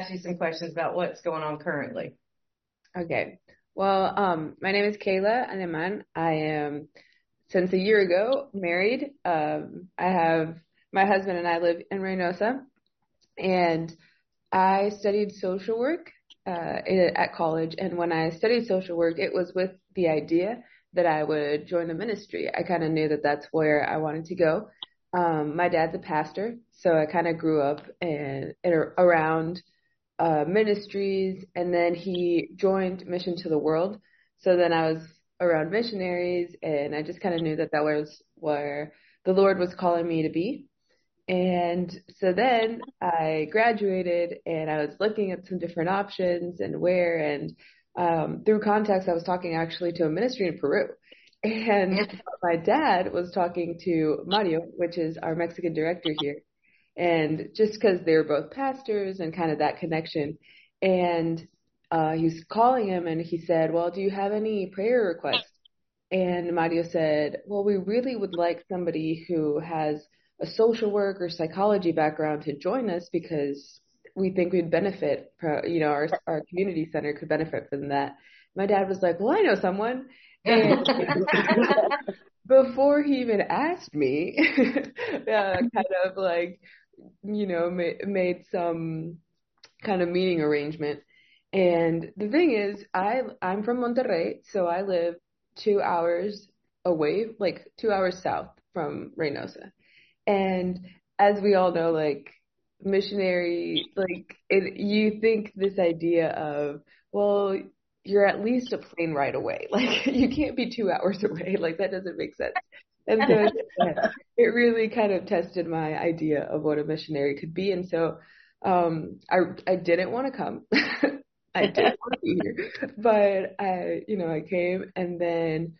ask you some questions about what's going on currently. Okay. Well, um, my name is Keila Aleman. I am, since a year ago, married. Um, I have my husband and I live in Reynosa, and I studied social work uh, at college. And when I studied social work, it was with the idea that I would join the ministry. I kind of knew that that's where I wanted to go. Um, my dad's a pastor, so I kind of grew up in around uh, ministries, and then he joined Mission to the World. So then I was around missionaries, and I just kind of knew that that was where the Lord was calling me to be. And so then I graduated, and I was looking at some different options and where, and um, through contacts, I was talking actually to a ministry in Peru. And my dad was talking to Mario, which is our Mexican director here, and just because they were both pastors and kind of that connection. And uh, he was calling him and he said, Well, do you have any prayer requests? And Mario said, Well, we really would like somebody who has a social work or psychology background to join us because we think we'd benefit, you know, our, our community center could benefit from that. My dad was like, Well, I know someone. And before he even asked me, uh, kind of like you know, ma- made some kind of meeting arrangement. And the thing is, I I'm from Monterrey, so I live two hours away, like two hours south from Reynosa. And as we all know, like missionary, like it, you think this idea of, well, you're at least a plane ride away. Like you can't be two hours away. Like that doesn't make sense. And so it really kind of tested my idea of what a missionary could be. And so um, I I didn't want to come. I didn't want to be here, but I you know I came and then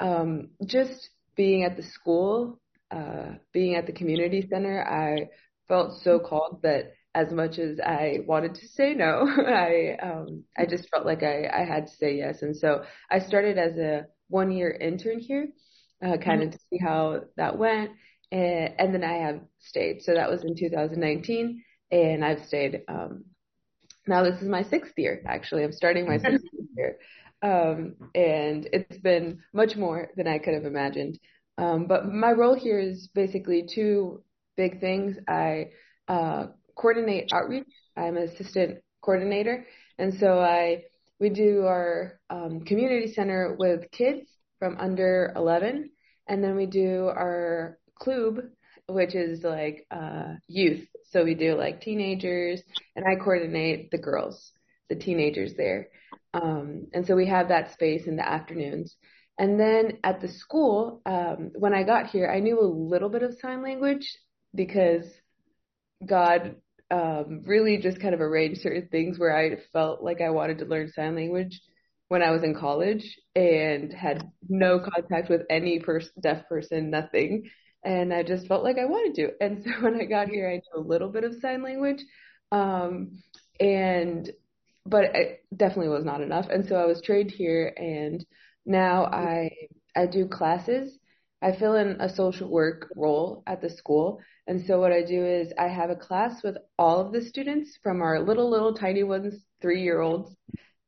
um, just being at the school, uh, being at the community center, I felt so called that as much as I wanted to say no, I um, I just felt like I I had to say yes, and so I started as a one year intern here uh, kind of mm-hmm. to see how that went. And, and then I have stayed. So that was in 2019, and I've stayed. Um, now this is my sixth year. Actually, I'm starting my sixth year, um, and it's been much more than I could have imagined. Um, but my role here is basically two big things. I uh, coordinate outreach. I'm an assistant coordinator, and so I we do our um, community center with kids from under 11. And then we do our club, which is like uh, youth. So we do like teenagers, and I coordinate the girls, the teenagers there. Um, and so we have that space in the afternoons. And then at the school, um, when I got here, I knew a little bit of sign language because God um, really just kind of arranged certain things where I felt like I wanted to learn sign language when I was in college and had no contact with any deaf person, nothing. And I just felt like I wanted to. And so when I got here, I knew a little bit of sign language. Um, and, but it definitely was not enough. And so I was trained here and now I, I do classes. I fill in a social work role at the school. And so what I do is I have a class with all of the students from our little, little tiny ones, three year olds,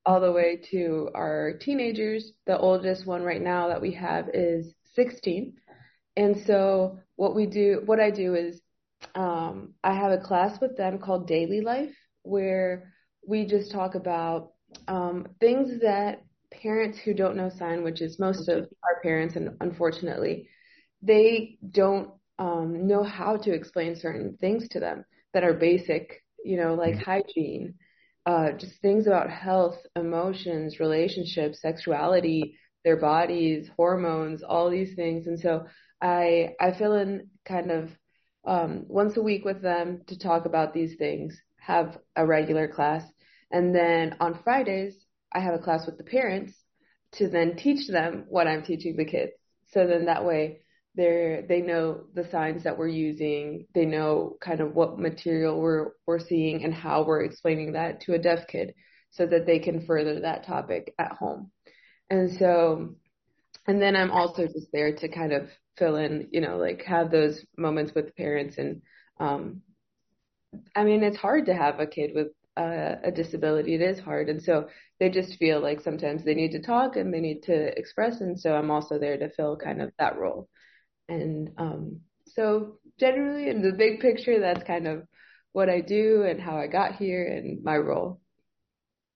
all the way to our teenagers. The oldest one right now that we have is 16. And so what we do, what I do is, um, I have a class with them called Daily Life where we just talk about um, things that parents who don't know sign, which is most of our parents, and unfortunately, they don't um, know how to explain certain things to them that are basic, you know, like mm-hmm. hygiene uh, just things about health, emotions, relationships, sexuality, their bodies, hormones, all these things. And so I I fill in kind of um, once a week with them to talk about these things. Have a regular class, and then on Fridays I have a class with the parents to then teach them what I'm teaching the kids. So then that way they they know the signs that we're using. They know kind of what material we're we're seeing and how we're explaining that to a deaf kid, so that they can further that topic at home. And so, and then I'm also just there to kind of fill in, you know, like have those moments with parents and um, I mean, it's hard to have a kid with uh, a disability, it is hard. And so they just feel like sometimes they need to talk and they need to express. And so I'm also there to fill kind of that role. And um, so generally in the big picture, that's kind of what I do and how I got here and my role.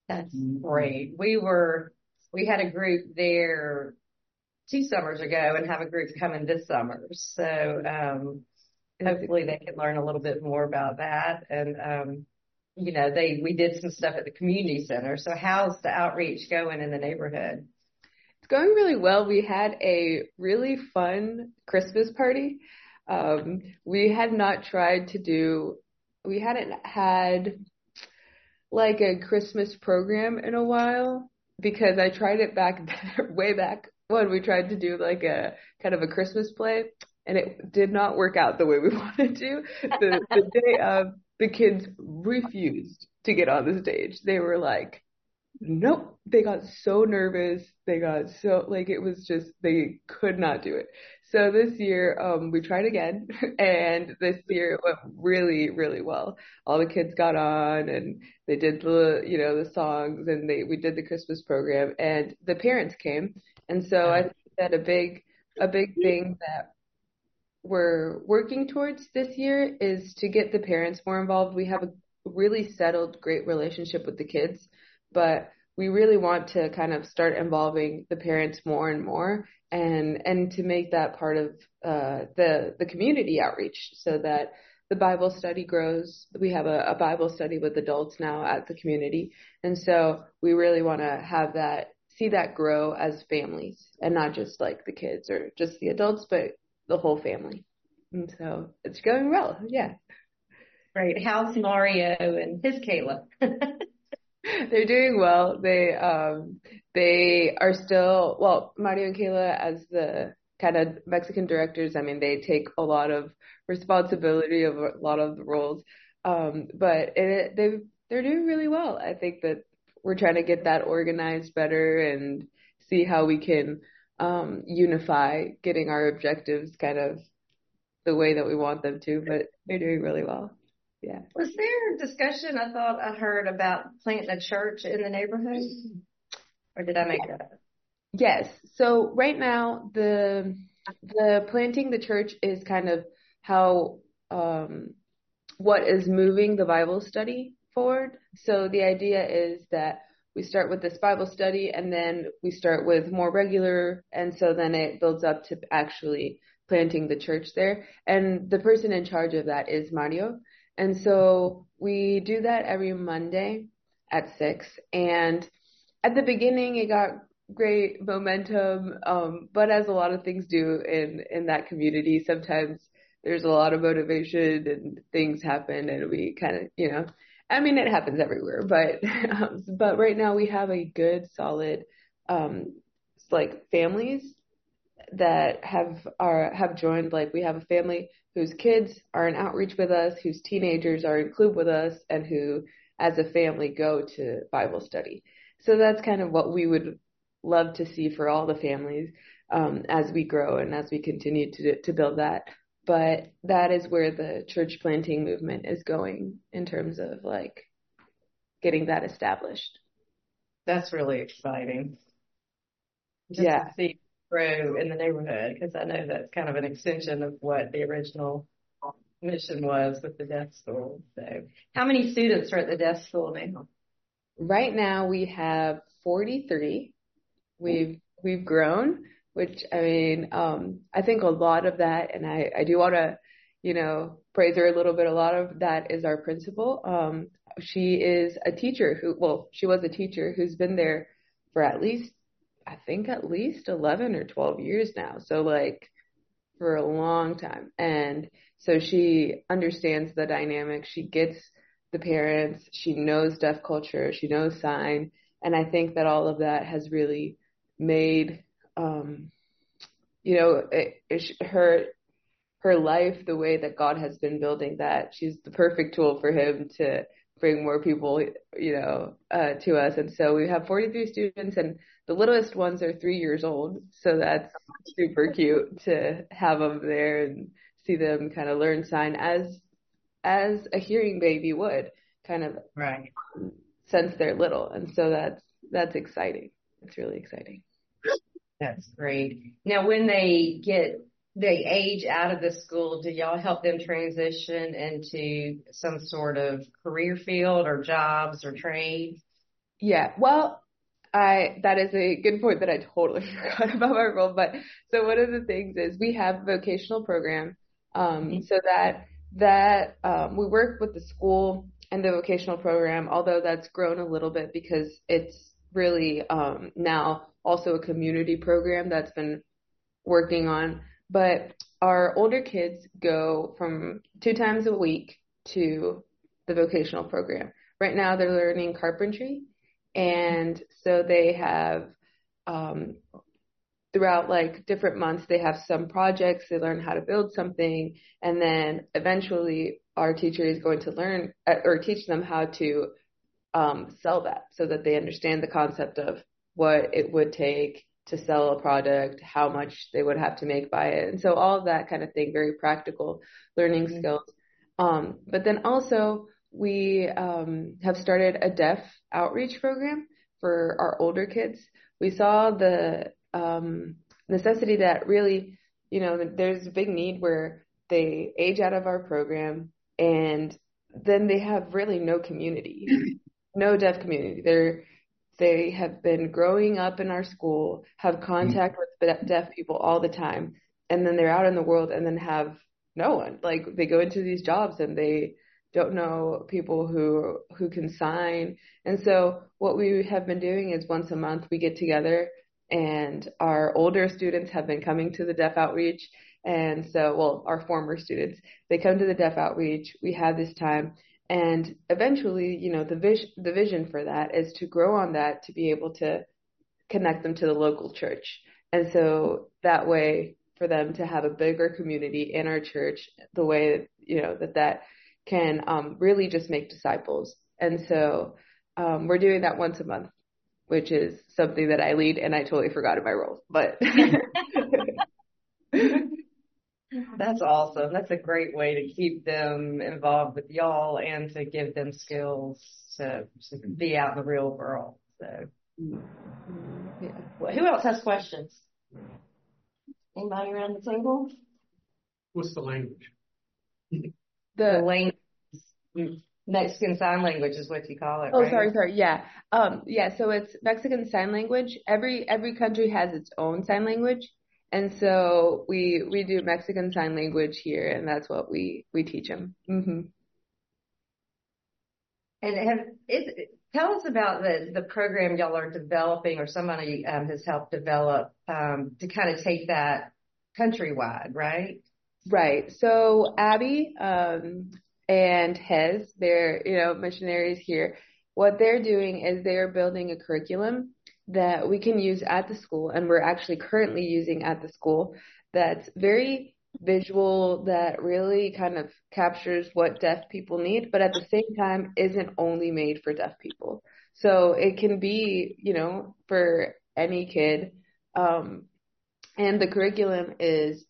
That's great. We were, we had a group there two summers ago and have a group coming this summer. So, um, hopefully they can learn a little bit more about that. And, um, you know, they, we did some stuff at the community center. So how's the outreach going in the neighborhood? Going really well. We had a really fun Christmas party. Um, we had not tried to do, we hadn't had like a Christmas program in a while because I tried it back way back when we tried to do like a kind of a Christmas play and it did not work out the way we wanted to. The, the day of the kids refused to get on the stage. They were like, nope. They got so nervous. They got so like it was just they could not do it. So this year, um, we tried again, and this year it went really, really well. All the kids got on, and they did the, you know, the songs, and they we did the Christmas program, and the parents came, and so I think that a big, a big thing that we're working towards this year is to get the parents more involved. We have a really settled, great relationship with the kids, but we really want to kind of start involving the parents more and more and and to make that part of uh, the the community outreach so that the Bible study grows. We have a, a Bible study with adults now at the community, and so we really want to have that see that grow as families and not just like the kids or just the adults, but the whole family. And so it's going well. Yeah. Great. How's Mario and his Kayla? They're doing well. They um they are still well, Mario and Kayla as the kind of Mexican directors, I mean they take a lot of responsibility of a lot of the roles. Um but it, they they're doing really well. I think that we're trying to get that organized better and see how we can um unify getting our objectives kind of the way that we want them to, but they're doing really well. Yeah. Was there discussion? I thought I heard about planting a church in the neighborhood, or did I make that up? Yes. So right now, the the planting the church is kind of how um, what is moving the Bible study forward. So the idea is that we start with this Bible study, and then we start with more regular, and so then it builds up to actually planting the church there. And the person in charge of that is Mario. And so we do that every Monday at six. And at the beginning, it got great momentum. Um, but as a lot of things do in, in that community, sometimes there's a lot of motivation and things happen and we kind of, you know, I mean, it happens everywhere, but, um, but right now we have a good, solid, um, like families that have are have joined like we have a family whose kids are in outreach with us, whose teenagers are in club with us, and who, as a family, go to Bible study. So that's kind of what we would love to see for all the families um, as we grow and as we continue to to build that. But that is where the church planting movement is going in terms of like getting that established. That's really exciting. Just yeah. To see grow in the neighborhood because I know that's kind of an extension of what the original mission was with the deaf school. So how many students are at the deaf school now? Right now we have 43. We've, we've grown, which I mean, um, I think a lot of that, and I, I do want to, you know, praise her a little bit. A lot of that is our principal. Um, she is a teacher who, well, she was a teacher who's been there for at least I think at least 11 or 12 years now. So like for a long time. And so she understands the dynamic. She gets the parents. She knows deaf culture. She knows sign. And I think that all of that has really made, um, you know, it, it, her, her life the way that God has been building that. She's the perfect tool for him to bring more people, you know, uh, to us. And so we have 43 students and the littlest ones are three years old. So that's super cute to have them there and see them kind of learn sign as, as a hearing baby would. kind of right since they're little. And so that's, that's exciting. It's really exciting. That's great. Now, when they get, they age out of the school, do y'all help them transition into some sort of career field or jobs or trades? Yeah. Well, I, that is a good point that I totally forgot about my role. But so one of the things is we have a vocational program, um, mm-hmm. so that, that, um, we work with the school and the vocational program, although that's grown a little bit because it's really, um, now also a community program that's been working on. But our older kids go from two times a week to the vocational program. Right now they're learning carpentry and so they have um, throughout like different months they have some projects they learn how to build something and then eventually our teacher is going to learn uh, or teach them how to um, sell that so that they understand the concept of what it would take to sell a product, how much they would have to make by it. And so all of that kind of thing, very practical learning mm-hmm. skills. Um, but then also we um, have started a deaf outreach program for our older kids. We saw the um, necessity that really, you know, there's a big need where they age out of our program and then they have really no community, no deaf community. They're they have been growing up in our school, have mm-hmm. contact with deaf people all the time, and then they're out in the world and then have no one. Like they go into these jobs and they don't know people who who can sign. And so what we have been doing is once a month we get together and our older students have been coming to the deaf outreach and so well our former students they come to the deaf outreach we have this time and eventually you know the vision the vision for that is to grow on that to be able to connect them to the local church and so that way for them to have a bigger community in our church the way you know that that can um, really just make disciples. And so um, we're doing that once a month, which is something that I lead, and I totally forgot in my role. But that's awesome. That's a great way to keep them involved with y'all and to give them skills to, to be out in the real world. So, yeah. Well, who else has questions? Anybody around the table? What's the language? The, the language, Mexican Sign Language is what you call it. Oh, right? sorry, sorry. Yeah. Um, yeah. So it's Mexican Sign Language. Every every country has its own sign language, and so we we do Mexican Sign Language here, and that's what we we teach them. Mm-hmm. And have is tell us about the the program y'all are developing, or somebody um, has helped develop um, to kind of take that countrywide, right? Right. So Abby um, and Hez, they're you know missionaries here. What they're doing is they are building a curriculum that we can use at the school, and we're actually currently using at the school. That's very visual, that really kind of captures what deaf people need, but at the same time isn't only made for deaf people. So it can be, you know, for any kid. Um, and the curriculum is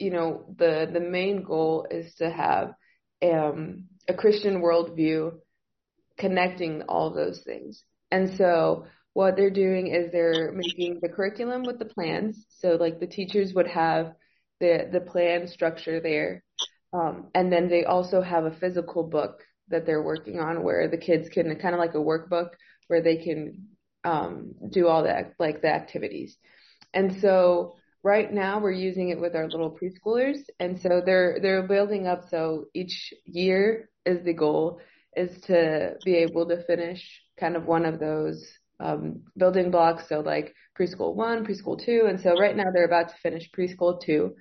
you know, the the main goal is to have um, a Christian worldview connecting all those things. And so what they're doing is they're making the curriculum with the plans. So like the teachers would have the the plan structure there, um, and then they also have a physical book that they're working on where the kids can kind of like a workbook where they can um, do all that like the activities. And so right now we're using it with our little preschoolers and so they're they're building up so each year is the goal is to be able to finish kind of one of those um, building blocks. So like preschool one preschool two and so right now they're about to finish preschool two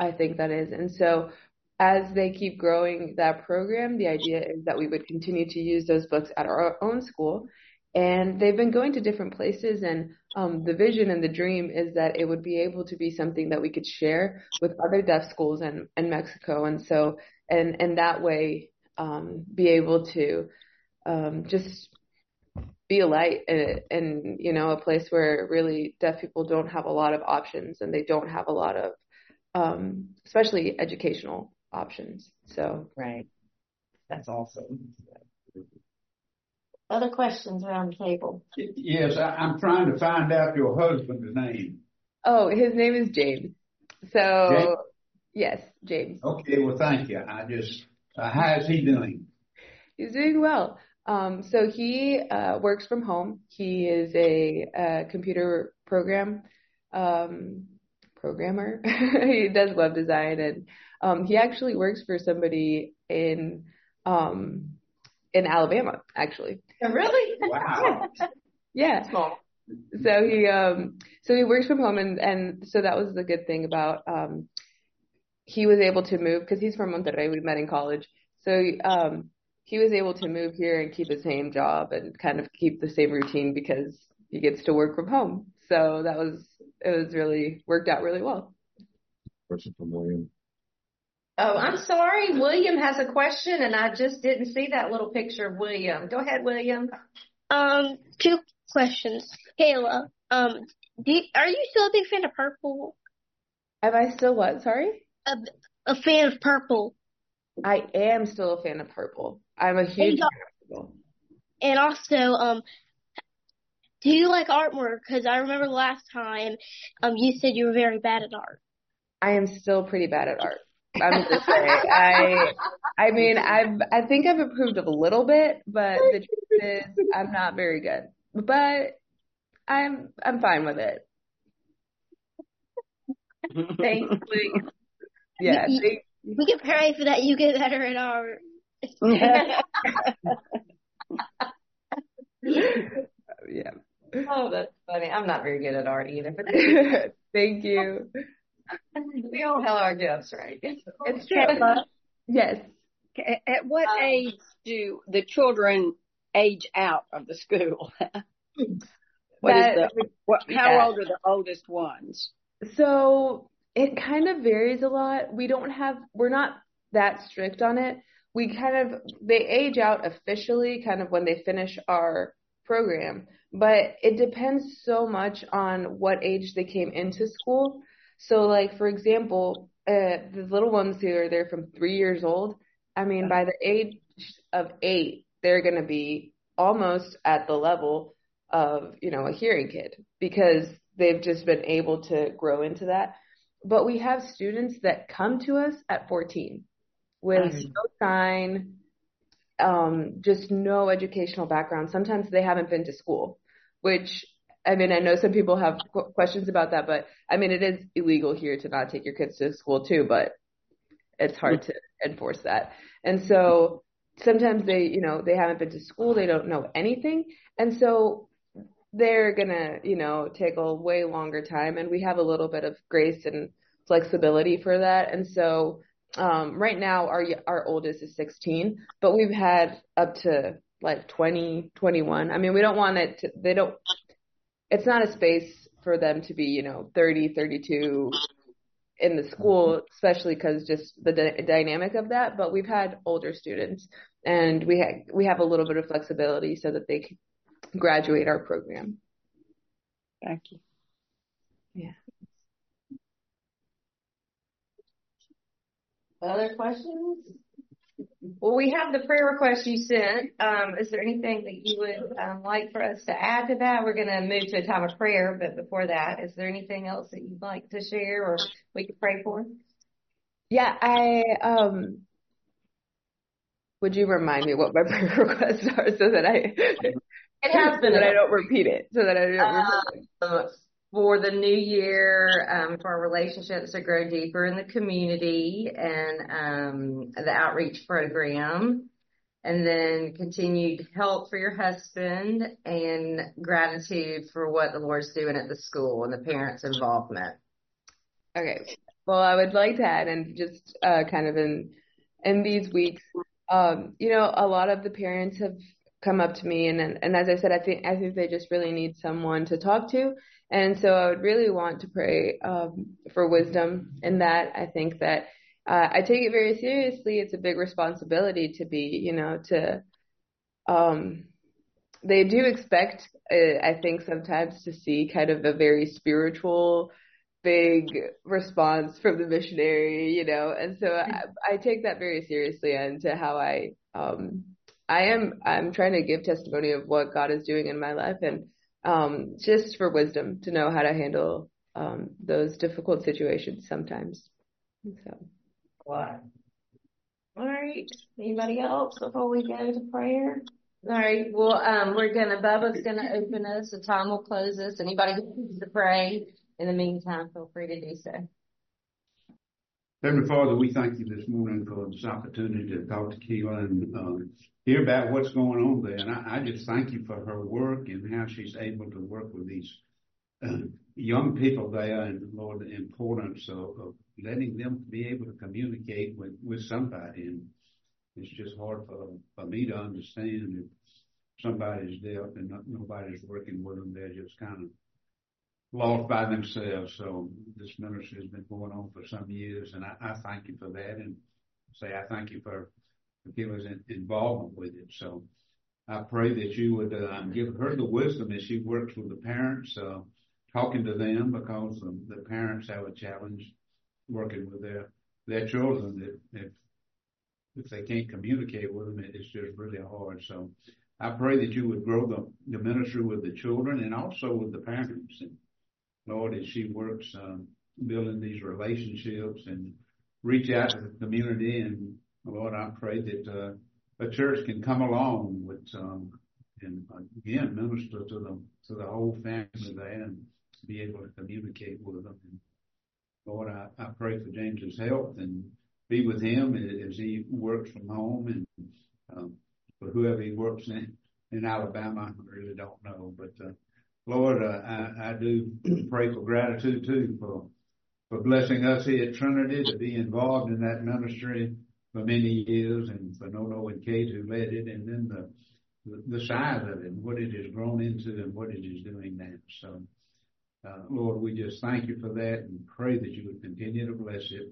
i think that is. And so as they keep growing that program the idea is that we would continue to use those books at our own school. And they've been going to different places and um, the vision and the dream is that it would be able to be something that we could share with other deaf schools in, in Mexico. And so, and, and that way, um, be able to, um, just be a light and, and, you know, a place where really deaf people don't have a lot of options and they don't have a lot of, um, especially educational options. So. Right. that's awesome. Other questions around the table? Yes, I, I'm trying to find out your husband's name. Oh, his name is James. So, James? yes, James. Okay, well, thank you. I just, uh, how's he doing? He's doing well. Um, so he uh, works from home. He is a, uh computer program um, programmer. he does web design, and um, he actually works for somebody in um, in Alabama, actually. Oh, really? Wow. Yeah. Small. So he um so he works from home and and so that was the good thing about um he was able to move because he's from Monterrey. We met in college. So um he was able to move here and keep the same job and kind of keep the same routine because he gets to work from home. So that was it was really worked out really well. Question from William. Oh, I'm sorry. William has a question and I just didn't see that little picture of William. Go ahead, William. Um, two questions. Keila, um, do you, are you still a big fan of purple? Am I still what? Sorry? A, a fan of purple? I am still a fan of purple. I'm a huge And fan of purple. And also, um, do you like artwork? Because I remember last time, um, you said you were very bad at art. I am still pretty bad at art. I'm just saying. I, I mean, I've, I think I've improved a little bit, but the truth is, I'm not very good. But I'm, I'm fine with it. Thanks. Yeah. You- thank- We can pray for that you get better at art. Yeah. Oh, that's funny. I'm not very good at art either, but Thank you. we all have our gifts, right? It's true. Keila, Yes. at what Um, age do the children age out of the school? What is That- the, what, how yeah. old are the oldest ones? So it kind of varies a lot. We don't have, we're not that strict on it. We kind of, they age out officially kind of when they finish our program, but it depends so much on what age they came into school. So like, for example, uh, the little ones who are there from three years old, I mean, by the age of eight, they're going to be almost at the level of, you know, a hearing kid because they've just been able to grow into that. But we have students that come to us at 14 with Mhm. no sign, um, just no educational background. Sometimes they haven't been to school, which I mean, I know some people have qu- questions about that, but I mean, it is illegal here to not take your kids to school too, but it's hard to enforce that. And so sometimes they, you know, they haven't been to school, they don't know anything. And so they're gonna, you know, take a way longer time and we have a little bit of grace and flexibility for that. And so um right now our our oldest is 16, but we've had up to like 20, 21. I mean, we don't want it to they don't it's not a space for them to be, you know, 30, 32 in the school, especially because just the dy- dynamic of that. But we've had older students, and we ha- we have a little bit of flexibility so that they can graduate our program. Thank you. Other questions? Well, we have the prayer request you sent. Um, is there anything that you would um, like for us to add to that? We're going to move to a time of prayer, but before that, is there anything else that you'd like to share or we could pray for? Yeah, I um. Would you remind me what my prayer requests are so that I It has been that I a- don't repeat it so that I don't repeat it. uh, for the new year, um, for our relationships to grow deeper in the community and um, the outreach program, and then continued help for your husband and gratitude for what the Lord's doing at the school and the parents' involvement. Okay. Well, I would like to add, and just uh, kind of in in these weeks, um, you know, a lot of the parents have come up to me, and and, as I said, I think I think they just really need someone to talk to, and so I would really want to pray um, for wisdom in that. I think that uh, I take it very seriously. It's a big responsibility to be, you know, to um, they do expect, uh, I think, sometimes to see kind of a very spiritual big response from the missionary, you know, and so I, I take that very seriously into how I um, I am I'm trying to give testimony of what God is doing in my life and um, just for wisdom to know how to handle um, those difficult situations sometimes. So. What? All right. Anybody else before we go to prayer? All right. Well, um, we're gonna Bubba's gonna open us. The Tom will close us. Anybody who needs to pray in the meantime, feel free to do so. Heavenly Father, we thank you this morning for this opportunity to talk to Keila and um, hear about what's going on there. And I, I, just thank you for her work and how she's able to work with these uh, young people there and Lord, the importance of, of, letting them be able to communicate with, with somebody. And it's just hard for, for me to understand if somebody's deaf and not, nobody's working with them. They're just kind of lost by themselves. So this ministry has been going on for some years, and I, I thank you for that, and say I thank you for, for us involvement with it. So I pray that you would uh, give her the wisdom as she works with the parents, uh, talking to them because the, the parents have a challenge working with their their children. That if if they can't communicate with them, it's just really hard. So I pray that you would grow the, the ministry with the children and also with the parents. And Lord, as she works um, building these relationships and reach out to the community. And Lord, I pray that uh, a church can come along with um, and again minister to them to the whole family there and be able to communicate with them. And Lord, I, I pray for James's health and be with him as he works from home and um, for whoever he works in in Alabama. I really don't know, but uh, Lord, uh, I, I do pray for gratitude too for for blessing us here at Trinity to be involved in that ministry for many years and for Nono and Kate who led it and then the, the, size of it and what it has grown into and what it is doing now. So, uh, Lord, we just thank you for that and pray that you would continue to bless it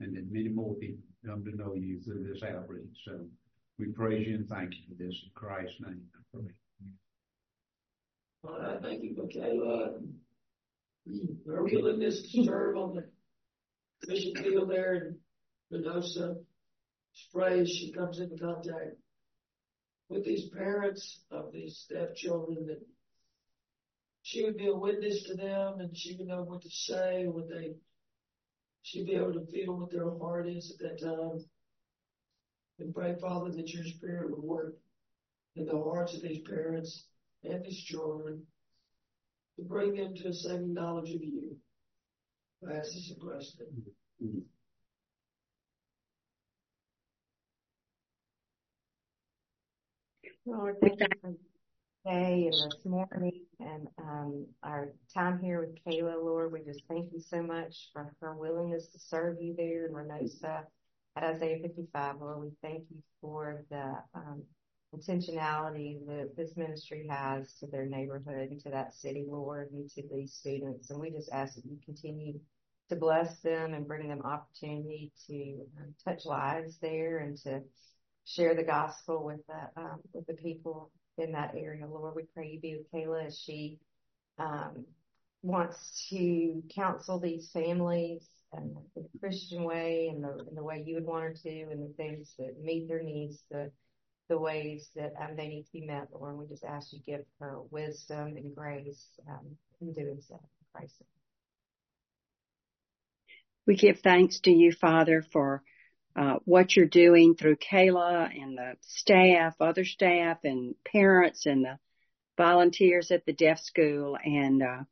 and that many more people come to know you through this outreach. So we praise you and thank you for this in Christ's name. I. Lord, I thank you and her willingness to serve on the mission field there in Mendoza. Pray as she comes into contact with these parents of these deaf children that she would be a witness to them and she would know what to say, what they, she'd be able to feel what their heart is at that time. And pray, Father, that your spirit would work in the hearts of these parents and his children to bring them to a saving knowledge of you. I ask this in Christ's name. Lord, thank you today and this morning and um, our time here with Keila, Lord. We just thank you so much for her willingness to serve you there in Reynosa at Isaiah 55. Lord, we thank you for the um, intentionality that this ministry has to their neighborhood and to that city, Lord, and to these students. And we just ask that you continue to bless them and bring them opportunity to um, touch lives there and to share the gospel with the um, with the people in that area. Lord, we pray you be with Keila as she um, wants to counsel these families in the Christian way and the, in the way you would want her to, and the things that meet their needs, the the ways that um, they need to be met, Lord. And we just ask you to give her wisdom and grace um, in doing so. Christ. We give thanks to you, Father, for uh, what you're doing through Keila and the staff, other staff, and parents, and the volunteers at the deaf school. And uh,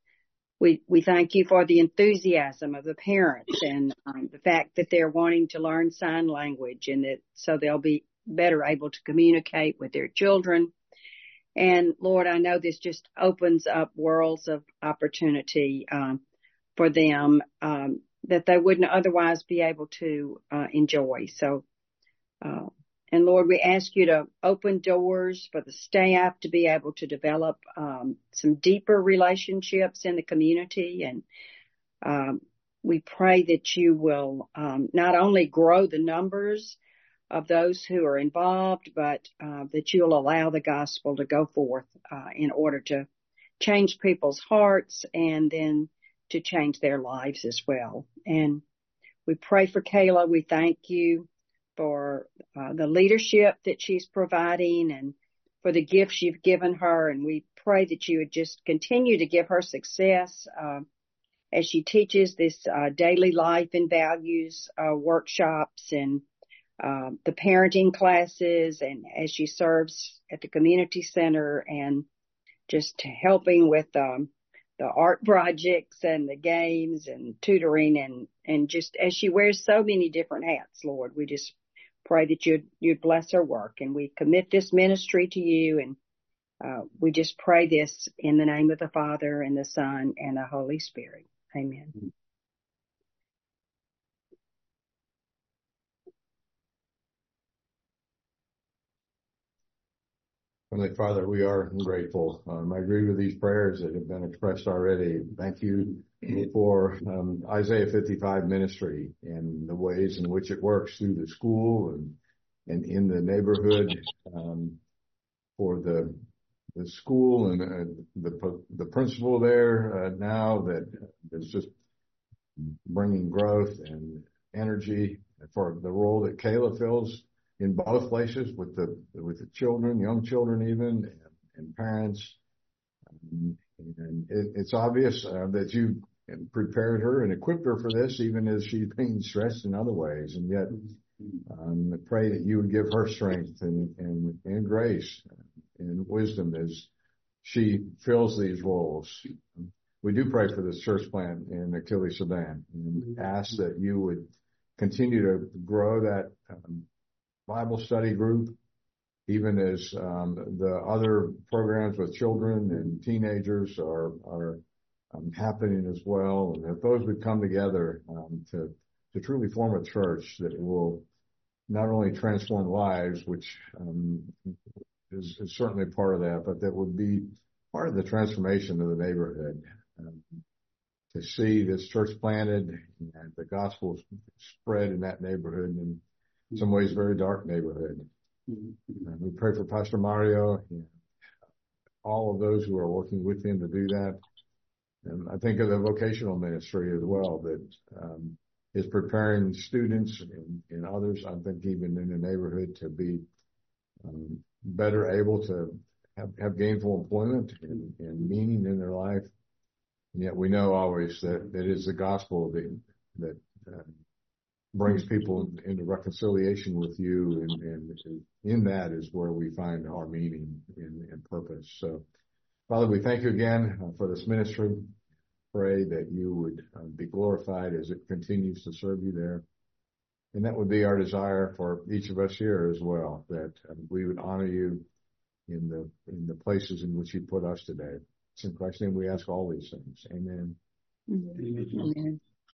we we thank you for the enthusiasm of the parents and um, the fact that they're wanting to learn sign language, and that so they'll be better able to communicate with their children. And Lord, I know this just opens up worlds of opportunity um, for them um, that they wouldn't otherwise be able to uh, enjoy. So, uh, and Lord, we ask you to open doors for the staff to be able to develop um, some deeper relationships in the community. And um, we pray that you will um, not only grow the numbers of those who are involved, but uh, that you'll allow the gospel to go forth uh, in order to change people's hearts and then to change their lives as well. And we pray for Keila. We thank you for uh, the leadership that she's providing and for the gifts you've given her. And we pray that you would just continue to give her success uh, as she teaches this uh, daily life and values uh, workshops and uh, the parenting classes and as she serves at the community center and just helping with um, the art projects and the games and tutoring and and just as she wears so many different hats, Lord, we just pray that you'd you'd bless her work and we commit this ministry to you and uh, we just pray this in the name of the Father and the Son and the Holy Spirit. Amen. Heavenly Father, we are grateful. Um, I agree with these prayers that have been expressed already. Thank you for um, Isaiah 55 ministry and the ways in which it works through the school and and in the neighborhood um, for the the school and uh, the the principal there uh, now that is just bringing growth and energy for the role that Keila fills in both places with the with the children, young children even, and, and parents. And it, it's obvious uh, that you prepared her and equipped her for this, even as she's being stressed in other ways. And yet, um, I pray that you would give her strength and, and, and grace and wisdom as she fills these roles. We do pray for this church plant in Aquiles Serdán and ask that you would continue to grow that um, Bible study group, even as um, the other programs with children and teenagers are are um, happening as well, and that those would come together um, to to truly form a church that will not only transform lives, which um, is, is certainly part of that, but that would be part of the transformation of the neighborhood. Um, to see this church planted and the gospel spread in that neighborhood and in some ways very dark neighborhood. Mm-hmm. And we pray for Pastor Mario and all of those who are working with him to do that. And I think of the vocational ministry as well that um, is preparing students and, and, others, I think even in the neighborhood to be um, better able to have, have gainful employment and, and, meaning in their life. And yet we know always that it is the gospel that, that uh, brings people into reconciliation with you, and, and in that is where we find our meaning and, and purpose. So, Father, we thank you again uh, for this ministry. Pray that you would uh, be glorified as it continues to serve you there. And that would be our desire for each of us here as well, that um, we would honor you in the in the places in which you put us today. It's in Christ's name we ask all these things. Amen. Amen. Amen.